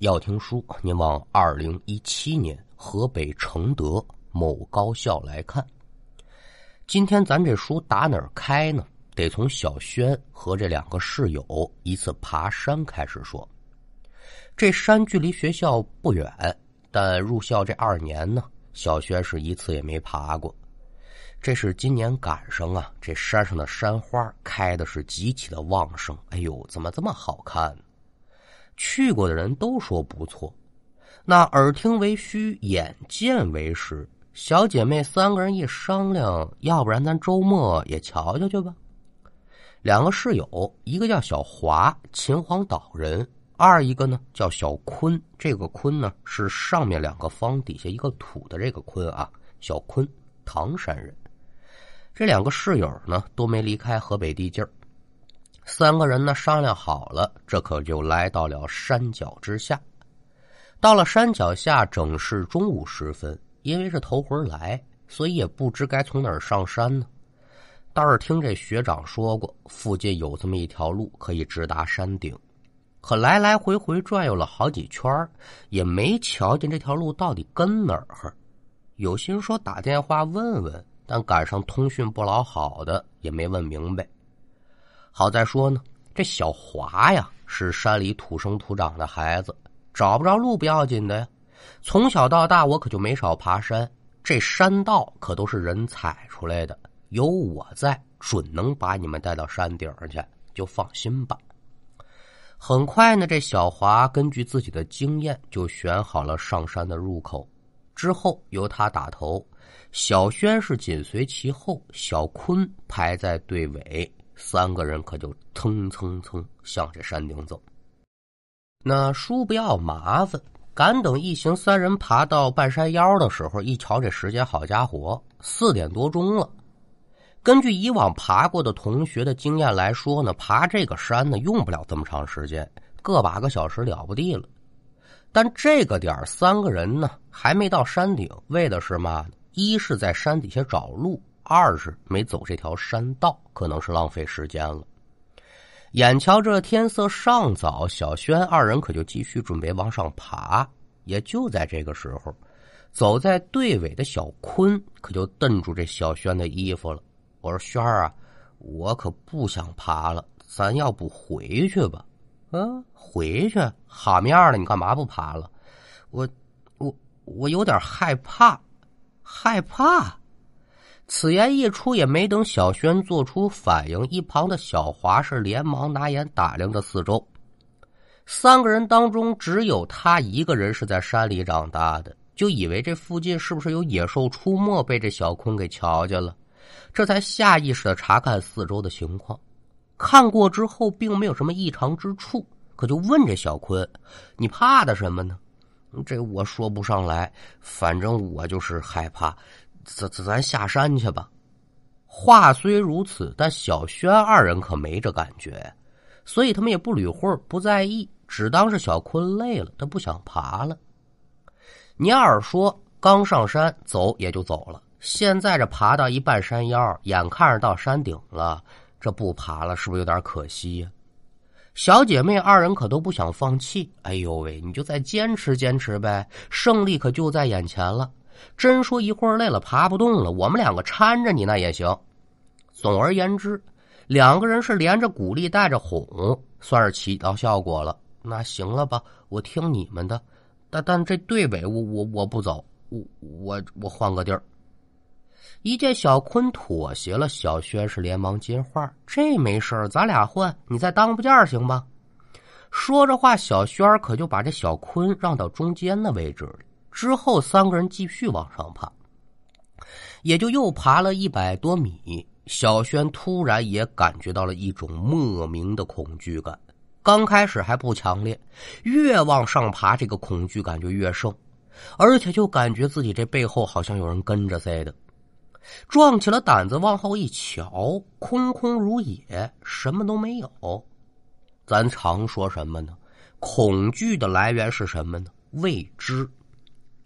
要听书，您往二零一七年河北承德某高校来看。今天咱这书打哪儿开呢？得从小轩和这两个室友一次爬山开始说。这山距离学校不远，但入校这二年呢，小轩是一次也没爬过。这是今年赶上啊，这山上的山花开的是极其的旺盛。哎呦，怎么这么好看？去过的人都说不错，那耳听为虚，眼见为实。小姐妹三个人一商量，要不然咱周末也瞧瞧去吧。两个室友，一个叫小华，秦皇岛人；二一个呢叫小坤，这个坤呢是上面两个方底下一个土的这个坤啊。小坤，唐山人。这两个室友呢都没离开河北地界儿。三个人呢商量好了，这可就来到了山脚之下。到了山脚下，正是中午时分。因为是头回来，所以也不知该从哪儿上山呢。倒是听这学长说过，附近有这么一条路可以直达山顶。可来来回回转悠了好几圈也没瞧见这条路到底跟哪儿。有心说打电话问问，但赶上通讯不老好的，也没问明白。好在说呢，这小华呀是山里土生土长的孩子，找不着路不要紧的呀。从小到大，我可就没少爬山，这山道可都是人踩出来的，有我在，准能把你们带到山顶上去，就放心吧。很快呢，这小华根据自己的经验，就选好了上山的入口，之后由他打头，小轩是紧随其后，小坤排在队尾。三个人可就蹭蹭蹭向这山顶走。那叔不要麻烦，赶等一行三人爬到半山腰的时候，一瞧这时间，好家伙，四点多钟了。根据以往爬过的同学的经验来说呢，爬这个山呢用不了这么长时间，个把个小时了不地了。但这个点三个人呢还没到山顶，为的是嘛？一是在山底下找路。二是没走这条山道，可能是浪费时间了。眼瞧着天色尚早，小轩二人可就继续准备往上爬。也就在这个时候，走在队尾的小坤可就瞪住这小轩的衣服了。我说：“轩儿啊，我可不想爬了，咱要不回去吧？”“嗯，回去？好面了，你干嘛不爬了？”“我，我，我有点害怕，害怕。”此言一出，也没等小轩做出反应，一旁的小华是连忙拿眼打量着四周。三个人当中，只有他一个人是在山里长大的，就以为这附近是不是有野兽出没，被这小坤给瞧见了，这才下意识的查看四周的情况。看过之后，并没有什么异常之处，可就问这小坤：“你怕的什么呢？”这我说不上来，反正我就是害怕。咱咱咱下山去吧。话虽如此，但小轩二人可没这感觉，所以他们也不捋会儿，不在意，只当是小坤累了，他不想爬了。你要是说刚上山走也就走了，现在这爬到一半山腰，眼看着到山顶了，这不爬了是不是有点可惜呀？小姐妹二人可都不想放弃。哎呦喂，你就再坚持坚持呗，胜利可就在眼前了。真说一会儿累了爬不动了，我们两个搀着你那也行。总而言之，两个人是连着鼓励带着哄，算是起到效果了。那行了吧，我听你们的。但但这队尾我我我不走，我我我换个地儿。一见小坤妥协了，小轩是连忙接话：“这没事咱俩换，你再当部件行吗？”说着话，小轩可就把这小坤让到中间的位置了。之后，三个人继续往上爬，也就又爬了一百多米。小轩突然也感觉到了一种莫名的恐惧感。刚开始还不强烈，越往上爬，这个恐惧感就越盛，而且就感觉自己这背后好像有人跟着似的。壮起了胆子往后一瞧，空空如也，什么都没有。咱常说什么呢？恐惧的来源是什么呢？未知。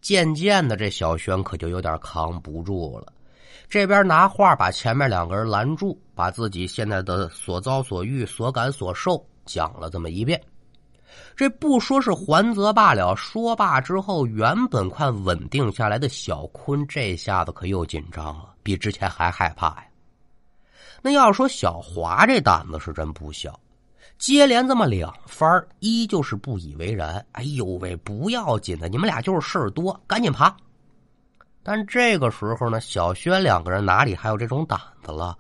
渐渐的，这小轩可就有点扛不住了。这边拿话把前面两个人拦住，把自己现在的所遭所遇、所感所受讲了这么一遍。这不说是还则罢了，说罢之后，原本快稳定下来的小坤，这下子可又紧张了，比之前还害怕呀。那要说小华这胆子是真不小，接连这么两番，依旧是不以为然。哎呦喂，不要紧的，你们俩就是事儿多，赶紧爬。但这个时候呢，小轩两个人哪里还有这种胆子了？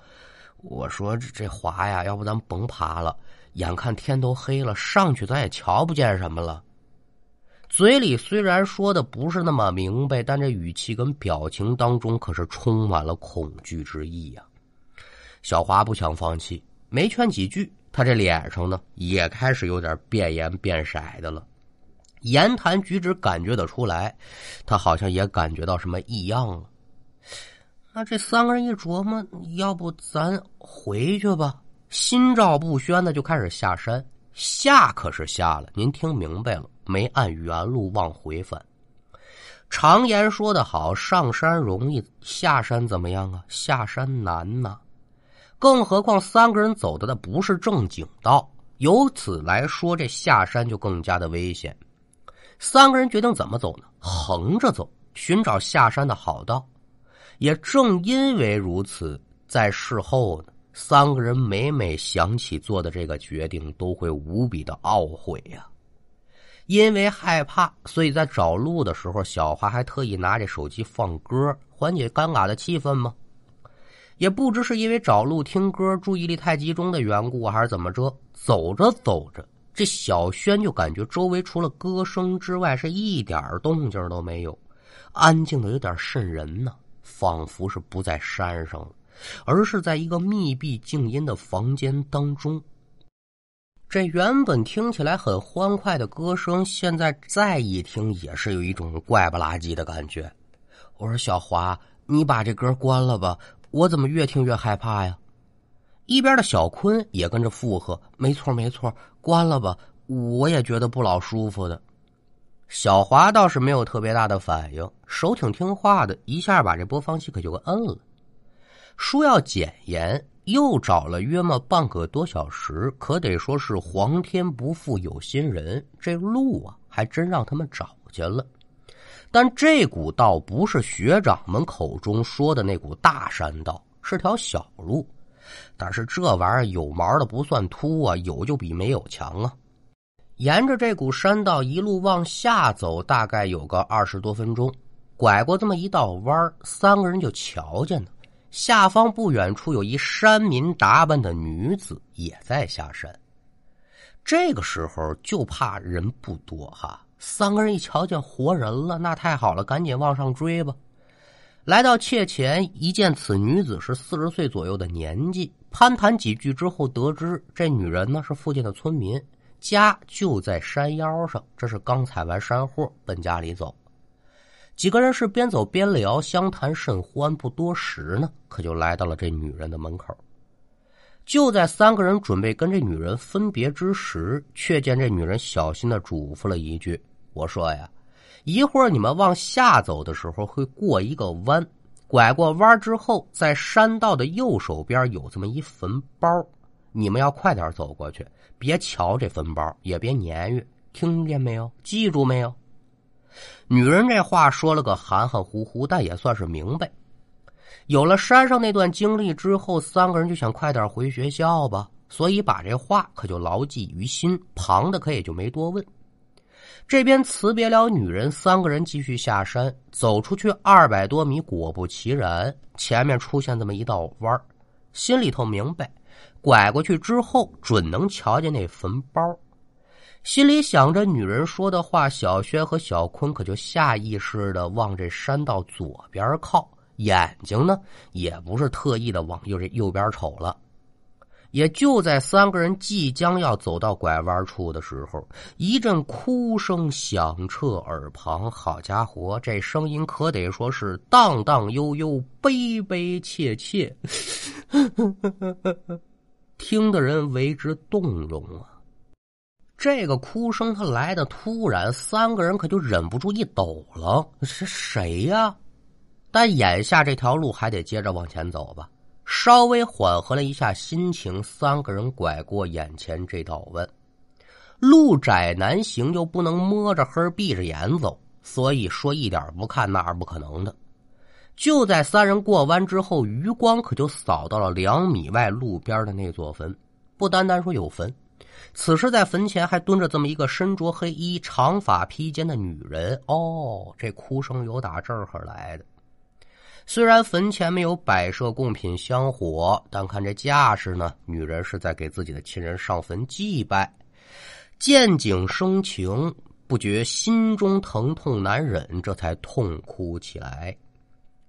我说这这华呀，要不咱甭爬了，眼看天都黑了，上去咱也瞧不见什么了。嘴里虽然说的不是那么明白，但这语气跟表情当中可是充满了恐惧之意呀。小华不想放弃，没劝几句，他这脸上呢也开始有点变颜变色的了，言谈举止感觉得出来，他好像也感觉到什么异样了。那这三个人一琢磨，要不咱回去吧？心照不宣的就开始下山，下可是下了，您听明白了没？按原路往回返。常言说得好，上山容易，下山怎么样啊？下山难呐。更何况三个人走的那不是正经道，由此来说，这下山就更加的危险。三个人决定怎么走呢？横着走，寻找下山的好道。也正因为如此，在事后呢，三个人每每想起做的这个决定，都会无比的懊悔呀。因为害怕，所以在找路的时候，小华还特意拿着手机放歌，缓解尴尬的气氛吗？也不知是因为找路听歌注意力太集中的缘故，还是怎么着，走着走着，这小轩就感觉周围除了歌声之外，是一点动静都没有，安静的有点瘆人呢，仿佛是不在山上了，而是在一个密闭静音的房间当中。这原本听起来很欢快的歌声，现在再一听，也是有一种怪不拉几的感觉。我说小华，你把这歌关了吧。我怎么越听越害怕呀？一边的小坤也跟着附和：“没错，没错，关了吧，我也觉得不老舒服的。”小华倒是没有特别大的反应，手挺听话的，一下把这播放器可就给摁了。书要检研，又找了约莫半个多小时，可得说是皇天不负有心人，这路啊，还真让他们找见了。但这股道不是学长们口中说的那股大山道，是条小路。但是这玩意儿有毛的不算秃啊，有就比没有强啊。沿着这股山道一路往下走，大概有个二十多分钟，拐过这么一道弯三个人就瞧见了下方不远处有一山民打扮的女子也在下山。这个时候就怕人不多哈。三个人一瞧见活人了，那太好了，赶紧往上追吧。来到切前，一见此女子是四十岁左右的年纪，攀谈几句之后，得知这女人呢是附近的村民，家就在山腰上。这是刚采完山货，奔家里走。几个人是边走边聊，相谈甚欢。不多时呢，可就来到了这女人的门口。就在三个人准备跟这女人分别之时，却见这女人小心的嘱咐了一句。我说呀，一会儿你们往下走的时候会过一个弯，拐过弯之后，在山道的右手边有这么一坟包，你们要快点走过去，别瞧这坟包，也别撵越，听见没有？记住没有？女人这话说了个含含糊糊，但也算是明白。有了山上那段经历之后，三个人就想快点回学校吧，所以把这话可就牢记于心，旁的可也就没多问。这边辞别了女人，三个人继续下山，走出去二百多米，果不其然，前面出现这么一道弯心里头明白，拐过去之后准能瞧见那坟包。心里想着女人说的话，小轩和小坤可就下意识的往这山道左边靠，眼睛呢也不是特意的往右这右边瞅了。也就在三个人即将要走到拐弯处的时候，一阵哭声响彻耳旁。好家伙，这声音可得说是荡荡悠悠、悲悲切切，听的人为之动容啊！这个哭声它来的突然，三个人可就忍不住一抖了。是谁呀？但眼下这条路还得接着往前走吧。稍微缓和了一下心情，三个人拐过眼前这道弯，路窄难行，又不能摸着黑闭着眼走，所以说一点不看那是不可能的。就在三人过弯之后，余光可就扫到了两米外路边的那座坟。不单单说有坟，此时在坟前还蹲着这么一个身着黑衣、长发披肩的女人。哦，这哭声有打这儿来的。虽然坟前没有摆设贡品香火，但看这架势呢，女人是在给自己的亲人上坟祭拜。见景生情，不觉心中疼痛难忍，这才痛哭起来。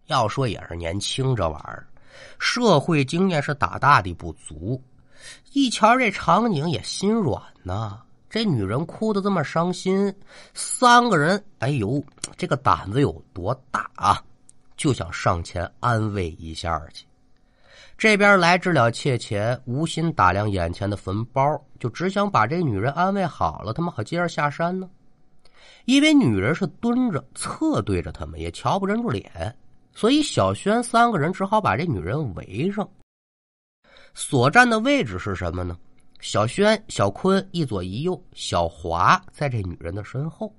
要说也是年轻这玩意儿，社会经验是大大的不足。一瞧这场景也心软呐，这女人哭的这么伤心，三个人哎呦，这个胆子有多大啊？就想上前安慰一下去。这边来至了妾前，无心打量眼前的坟包，就只想把这女人安慰好了，他们好接着下山呢。因为女人是蹲着侧对着他们，也瞧不人住脸。所以，小轩三个人只好把这女人围上。所站的位置是什么呢？小轩、小坤一左一右，小华在这女人的身后。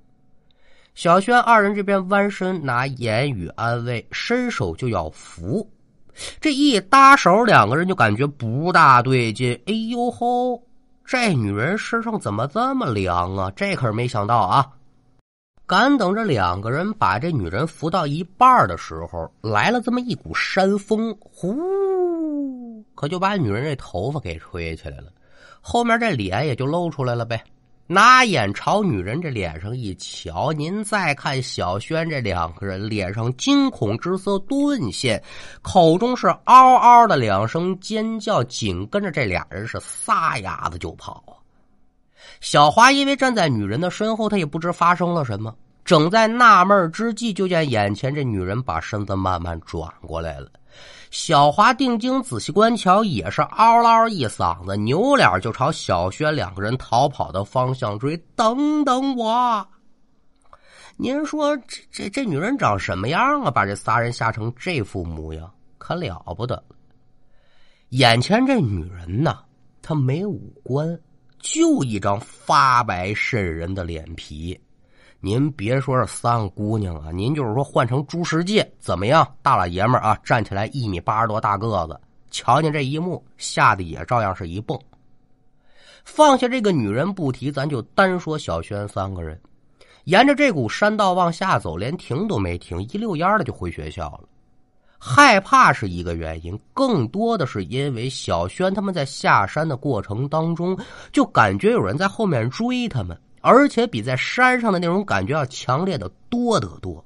小轩二人这边弯身拿言语安慰，伸手就要扶。这一搭手，两个人就感觉不大对劲。哎呦吼！这女人身上怎么这么凉啊？这可是没想到啊！赶等着两个人把这女人扶到一半的时候，来了这么一股山风，呼，可就把女人这头发给吹起来了，后面这脸也就露出来了呗。拿眼朝女人这脸上一瞧，您再看小轩这两个人脸上惊恐之色顿现，口中是嗷嗷的两声尖叫，紧跟着这俩人是撒丫子就跑。小华因为站在女人的身后，他也不知发生了什么，正在纳闷之际，就见眼前这女人把身子慢慢转过来了。小华定睛仔细观瞧，也是嗷嗷一嗓子，扭脸就朝小轩两个人逃跑的方向追。等等我！您说这这这女人长什么样啊？把这仨人吓成这副模样，可了不得！眼前这女人呐，她没五官。就一张发白渗人的脸皮，您别说是三个姑娘啊，您就是说换成朱世界怎么样？大老爷们啊，站起来一米八十多大个子，瞧见这一幕，吓得也照样是一蹦。放下这个女人不提，咱就单说小轩三个人，沿着这股山道往下走，连停都没停，一溜烟的就回学校了。害怕是一个原因，更多的是因为小轩他们在下山的过程当中，就感觉有人在后面追他们，而且比在山上的那种感觉要强烈的多得多。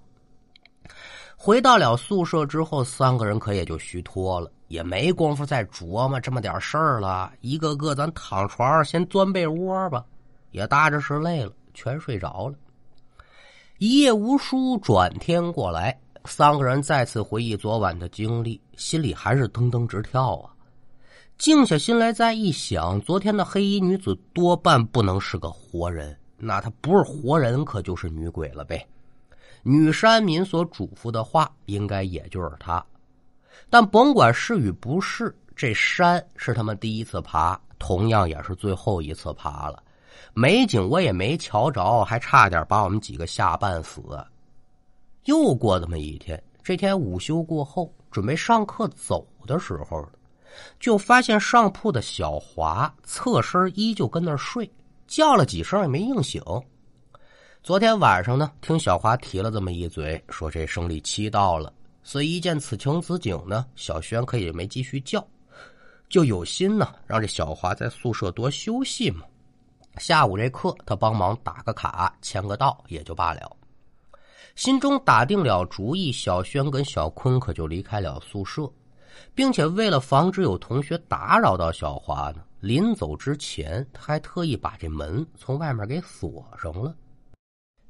回到了宿舍之后，三个人可也就虚脱了，也没工夫再琢磨这么点事儿了。一个个咱躺床上先钻被窝吧，也搭着是累了，全睡着了。一夜无书，转天过来。三个人再次回忆昨晚的经历，心里还是噔噔直跳啊！静下心来再一想，昨天的黑衣女子多半不能是个活人，那她不是活人，可就是女鬼了呗。女山民所嘱咐的话，应该也就是她。但甭管是与不是，这山是他们第一次爬，同样也是最后一次爬了。美景我也没瞧着，还差点把我们几个吓半死。又过这么一天，这天午休过后，准备上课走的时候，就发现上铺的小华侧身依旧跟那睡，叫了几声也没应醒。昨天晚上呢，听小华提了这么一嘴，说这生理期到了，所以一见此情此景呢，小轩可也没继续叫，就有心呢让这小华在宿舍多休息嘛。下午这课他帮忙打个卡，签个到也就罢了。心中打定了主意，小轩跟小坤可就离开了宿舍，并且为了防止有同学打扰到小华呢，临走之前他还特意把这门从外面给锁上了。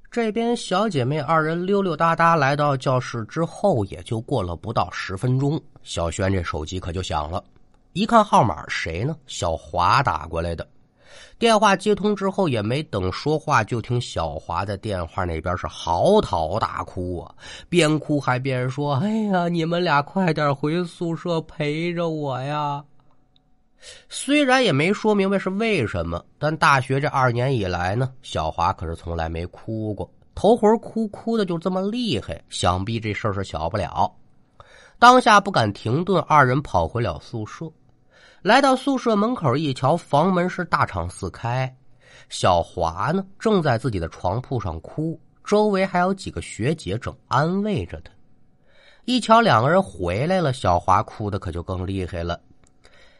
这边小姐妹二人溜溜达达来到教室之后，也就过了不到十分钟，小轩这手机可就响了，一看号码，谁呢？小华打过来的。电话接通之后，也没等说话，就听小华在电话那边是嚎啕大哭啊，边哭还边说：“哎呀，你们俩快点回宿舍陪着我呀！”虽然也没说明白是为什么，但大学这二年以来呢，小华可是从来没哭过。头回哭哭的就这么厉害，想必这事儿是小不了。当下不敢停顿，二人跑回了宿舍。来到宿舍门口一瞧，房门是大敞四开，小华呢正在自己的床铺上哭，周围还有几个学姐正安慰着他。一瞧两个人回来了，小华哭的可就更厉害了。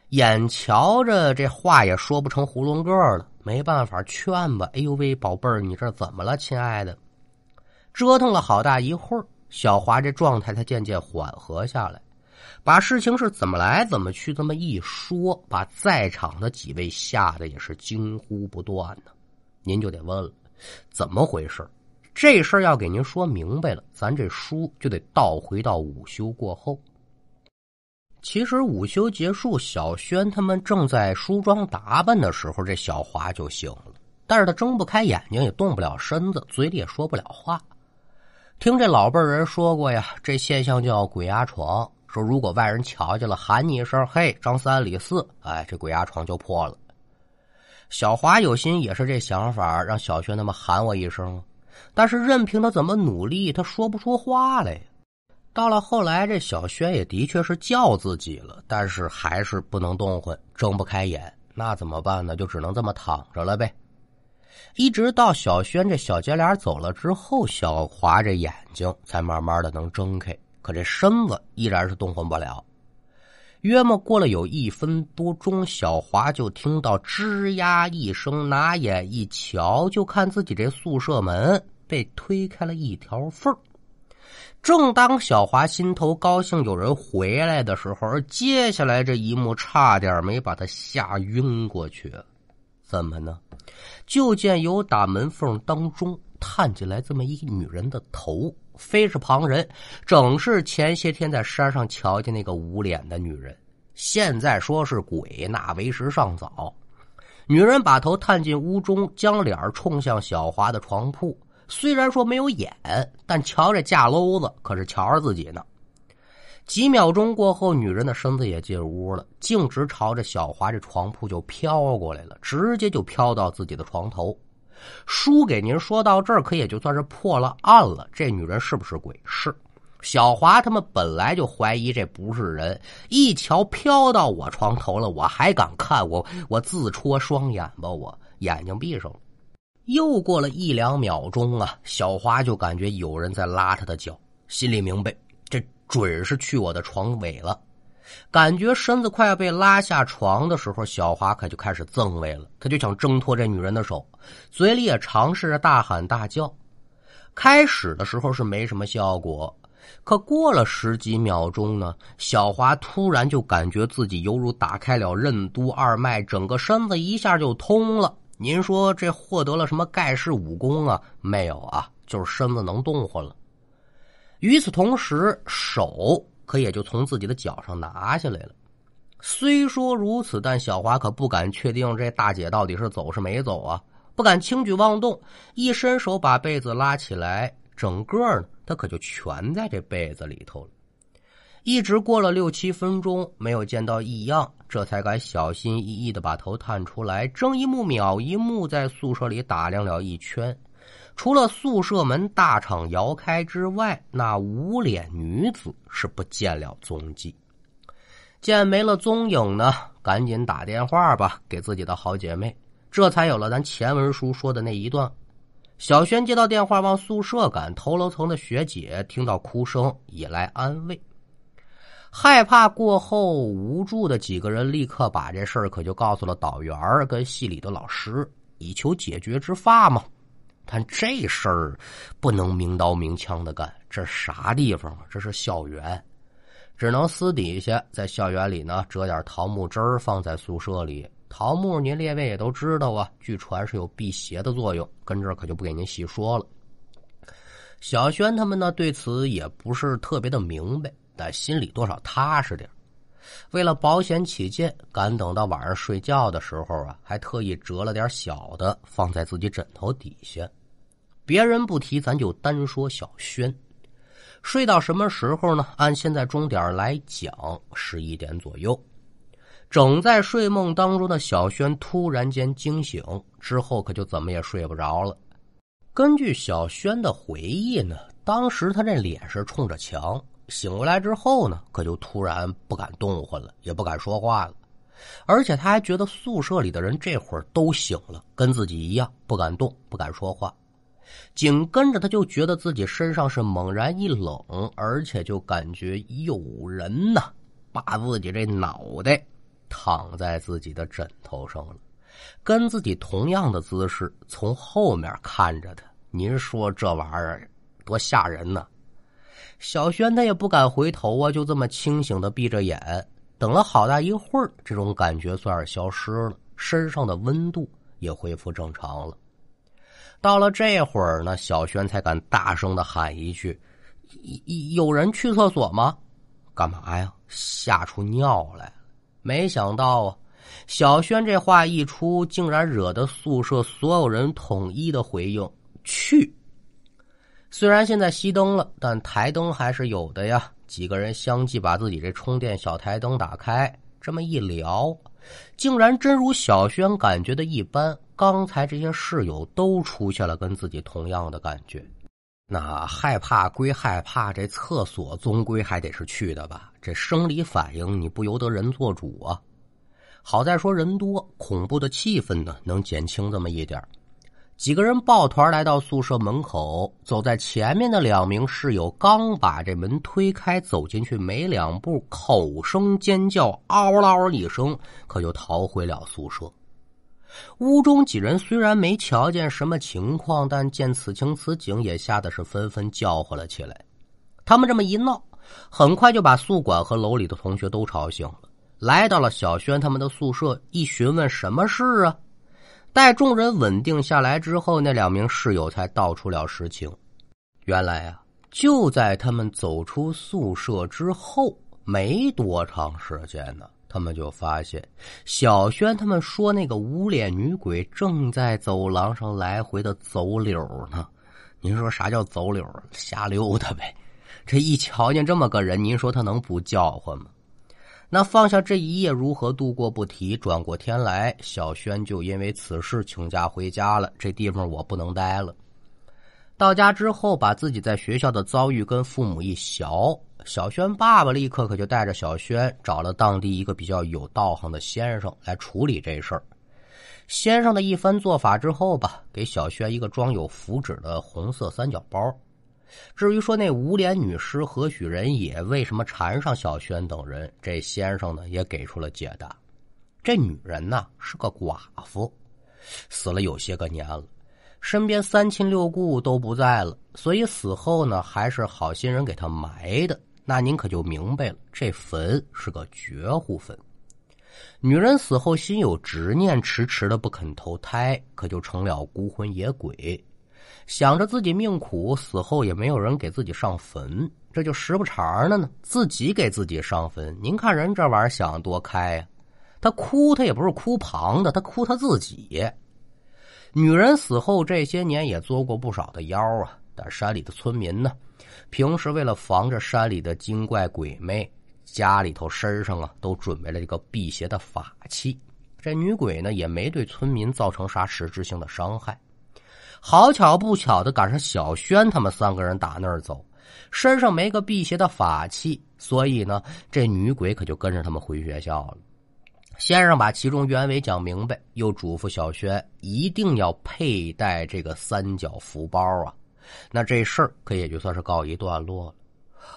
眼瞧着这话也说不成囫囵个了，没办法劝吧。哎呦喂，宝贝儿，你这怎么了，亲爱的？折腾了好大一会儿，小华这状态才渐渐缓和下来，把事情是怎么来怎么去这么一说，把在场的几位吓得也是惊呼不断呢。您就得问了，怎么回事？这事儿要给您说明白了，咱这书就得倒回到午休过后。其实午休结束，小轩他们正在梳妆打扮的时候，这小华就醒了。但是他睁不开眼睛，也动不了身子，嘴里也说不了话。听这老辈人说过呀，这现象叫鬼压床。说如果外人瞧见了，喊你一声“嘿，张三李四”，哎，这鬼压床就破了。小华有心也是这想法，让小轩他们喊我一声，但是任凭他怎么努力，他说不出话来呀。到了后来，这小轩也的确是叫自己了，但是还是不能动换，睁不开眼，那怎么办呢？就只能这么躺着了呗。一直到小轩这小姐俩走了之后，小华这眼睛才慢慢的能睁开，可这身子依然是动换不了。约莫过了有一分多钟，小华就听到吱呀一声，拿眼一瞧，就看自己这宿舍门被推开了一条缝儿。正当小华心头高兴有人回来的时候，接下来这一幕差点没把他吓晕过去。怎么呢？就见由打门缝当中探进来这么一女人的头，非是旁人，正是前些天在山上瞧见那个捂脸的女人。现在说是鬼，那为时尚早。女人把头探进屋中，将脸冲向小华的床铺。虽然说没有眼，但瞧这架篓子，可是瞧着自己呢。几秒钟过后，女人的身子也进屋了，径直朝着小华这床铺就飘过来了，直接就飘到自己的床头。书给您说到这儿，可也就算是破了案了。这女人是不是鬼？是。小华他们本来就怀疑这不是人，一瞧飘到我床头了，我还敢看？我我自戳双眼吧，我眼睛闭上了。又过了一两秒钟啊，小华就感觉有人在拉他的脚，心里明白这准是去我的床尾了。感觉身子快要被拉下床的时候，小华可就开始憎味了，他就想挣脱这女人的手，嘴里也尝试着大喊大叫。开始的时候是没什么效果，可过了十几秒钟呢，小华突然就感觉自己犹如打开了任督二脉，整个身子一下就通了。您说这获得了什么盖世武功啊？没有啊，就是身子能动换了。与此同时，手可也就从自己的脚上拿下来了。虽说如此，但小华可不敢确定这大姐到底是走是没走啊，不敢轻举妄动。一伸手把被子拉起来，整个呢，他可就全在这被子里头了。一直过了六七分钟，没有见到异样，这才敢小心翼翼的把头探出来，睁一目秒一目，在宿舍里打量了一圈。除了宿舍门大敞摇开之外，那无脸女子是不见了踪迹。见没了踪影呢，赶紧打电话吧，给自己的好姐妹。这才有了咱前文书说的那一段。小轩接到电话，往宿舍赶，头楼层的学姐听到哭声，也来安慰。害怕过后，无助的几个人立刻把这事儿可就告诉了导员跟系里的老师，以求解决之法嘛。但这事儿不能明刀明枪的干，这啥地方啊？这是校园，只能私底下在校园里呢折点桃木枝儿放在宿舍里。桃木您列位也都知道啊，据传是有辟邪的作用，跟这可就不给您细说了。小轩他们呢对此也不是特别的明白。但心里多少踏实点为了保险起见，赶等到晚上睡觉的时候啊，还特意折了点小的放在自己枕头底下。别人不提，咱就单说小轩，睡到什么时候呢？按现在钟点来讲，十一点左右。整在睡梦当中的小轩突然间惊醒，之后可就怎么也睡不着了。根据小轩的回忆呢，当时他这脸是冲着墙，醒过来之后呢，可就突然不敢动弹了，也不敢说话了，而且他还觉得宿舍里的人这会儿都醒了，跟自己一样不敢动、不敢说话。紧跟着他就觉得自己身上是猛然一冷，而且就感觉有人呐把自己这脑袋。躺在自己的枕头上了，跟自己同样的姿势，从后面看着他。您说这玩意儿多吓人呢！小轩他也不敢回头啊，就这么清醒的闭着眼，等了好大一会儿，这种感觉算是消失了，身上的温度也恢复正常了。到了这会儿呢，小轩才敢大声的喊一句：“有人去厕所吗？干嘛呀？吓出尿来了！”没想到啊，小轩这话一出，竟然惹得宿舍所有人统一的回应：“去。”虽然现在熄灯了，但台灯还是有的呀。几个人相继把自己这充电小台灯打开，这么一聊，竟然真如小轩感觉的一般。刚才这些室友都出现了跟自己同样的感觉。那害怕归害怕，这厕所终归还得是去的吧？这生理反应你不由得人做主啊！好在说人多，恐怖的气氛呢能减轻这么一点几个人抱团来到宿舍门口，走在前面的两名室友刚把这门推开，走进去没两步，口声尖叫，嗷嗷一声，可就逃回了宿舍。屋中几人虽然没瞧见什么情况，但见此情此景，也吓得是纷纷叫唤了起来。他们这么一闹，很快就把宿管和楼里的同学都吵醒了，来到了小轩他们的宿舍，一询问什么事啊？待众人稳定下来之后，那两名室友才道出了实情。原来啊，就在他们走出宿舍之后没多长时间呢。他们就发现，小轩他们说那个无脸女鬼正在走廊上来回的走柳呢。您说啥叫走柳？瞎溜达呗。这一瞧见这么个人，您说他能不叫唤吗？那放下这一夜如何度过不提，转过天来，小轩就因为此事请假回家了。这地方我不能待了。到家之后，把自己在学校的遭遇跟父母一小。小轩爸爸立刻可就带着小轩找了当地一个比较有道行的先生来处理这事儿。先生的一番做法之后吧，给小轩一个装有符纸的红色三角包。至于说那无脸女尸何许人也，为什么缠上小轩等人，这先生呢也给出了解答。这女人呢是个寡妇，死了有些个年了，身边三亲六故都不在了，所以死后呢还是好心人给她埋的。那您可就明白了，这坟是个绝户坟。女人死后心有执念，迟迟的不肯投胎，可就成了孤魂野鬼。想着自己命苦，死后也没有人给自己上坟，这就时不常的呢，自己给自己上坟。您看人这玩意儿想多开呀！他哭，他也不是哭旁的，他哭他自己。女人死后这些年也作过不少的妖啊，但山里的村民呢？平时为了防着山里的精怪鬼魅，家里头身上啊都准备了这个辟邪的法器。这女鬼呢也没对村民造成啥实质性的伤害。好巧不巧的赶上小轩他们三个人打那儿走，身上没个辟邪的法器，所以呢这女鬼可就跟着他们回学校了。先生把其中原委讲明白，又嘱咐小轩一定要佩戴这个三角符包啊。那这事儿可也就算是告一段落了。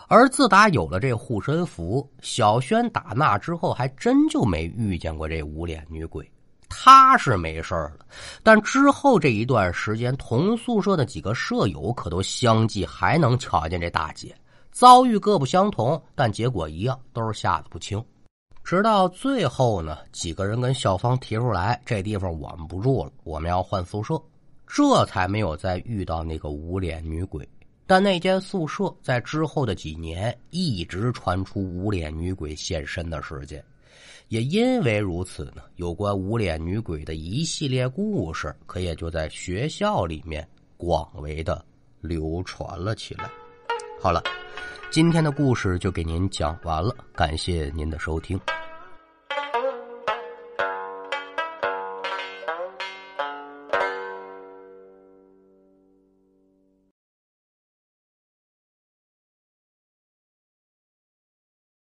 而自打有了这护身符，小轩打那之后，还真就没遇见过这无脸女鬼。他是没事了，但之后这一段时间，同宿舍的几个舍友可都相继还能瞧见这大姐。遭遇各不相同，但结果一样，都是吓得不轻。直到最后呢，几个人跟校方提出来，这地方我们不住了，我们要换宿舍。这才没有再遇到那个无脸女鬼，但那间宿舍在之后的几年一直传出无脸女鬼现身的事件，也因为如此呢，有关无脸女鬼的一系列故事，可也就在学校里面广为的流传了起来。好了，今天的故事就给您讲完了，感谢您的收听。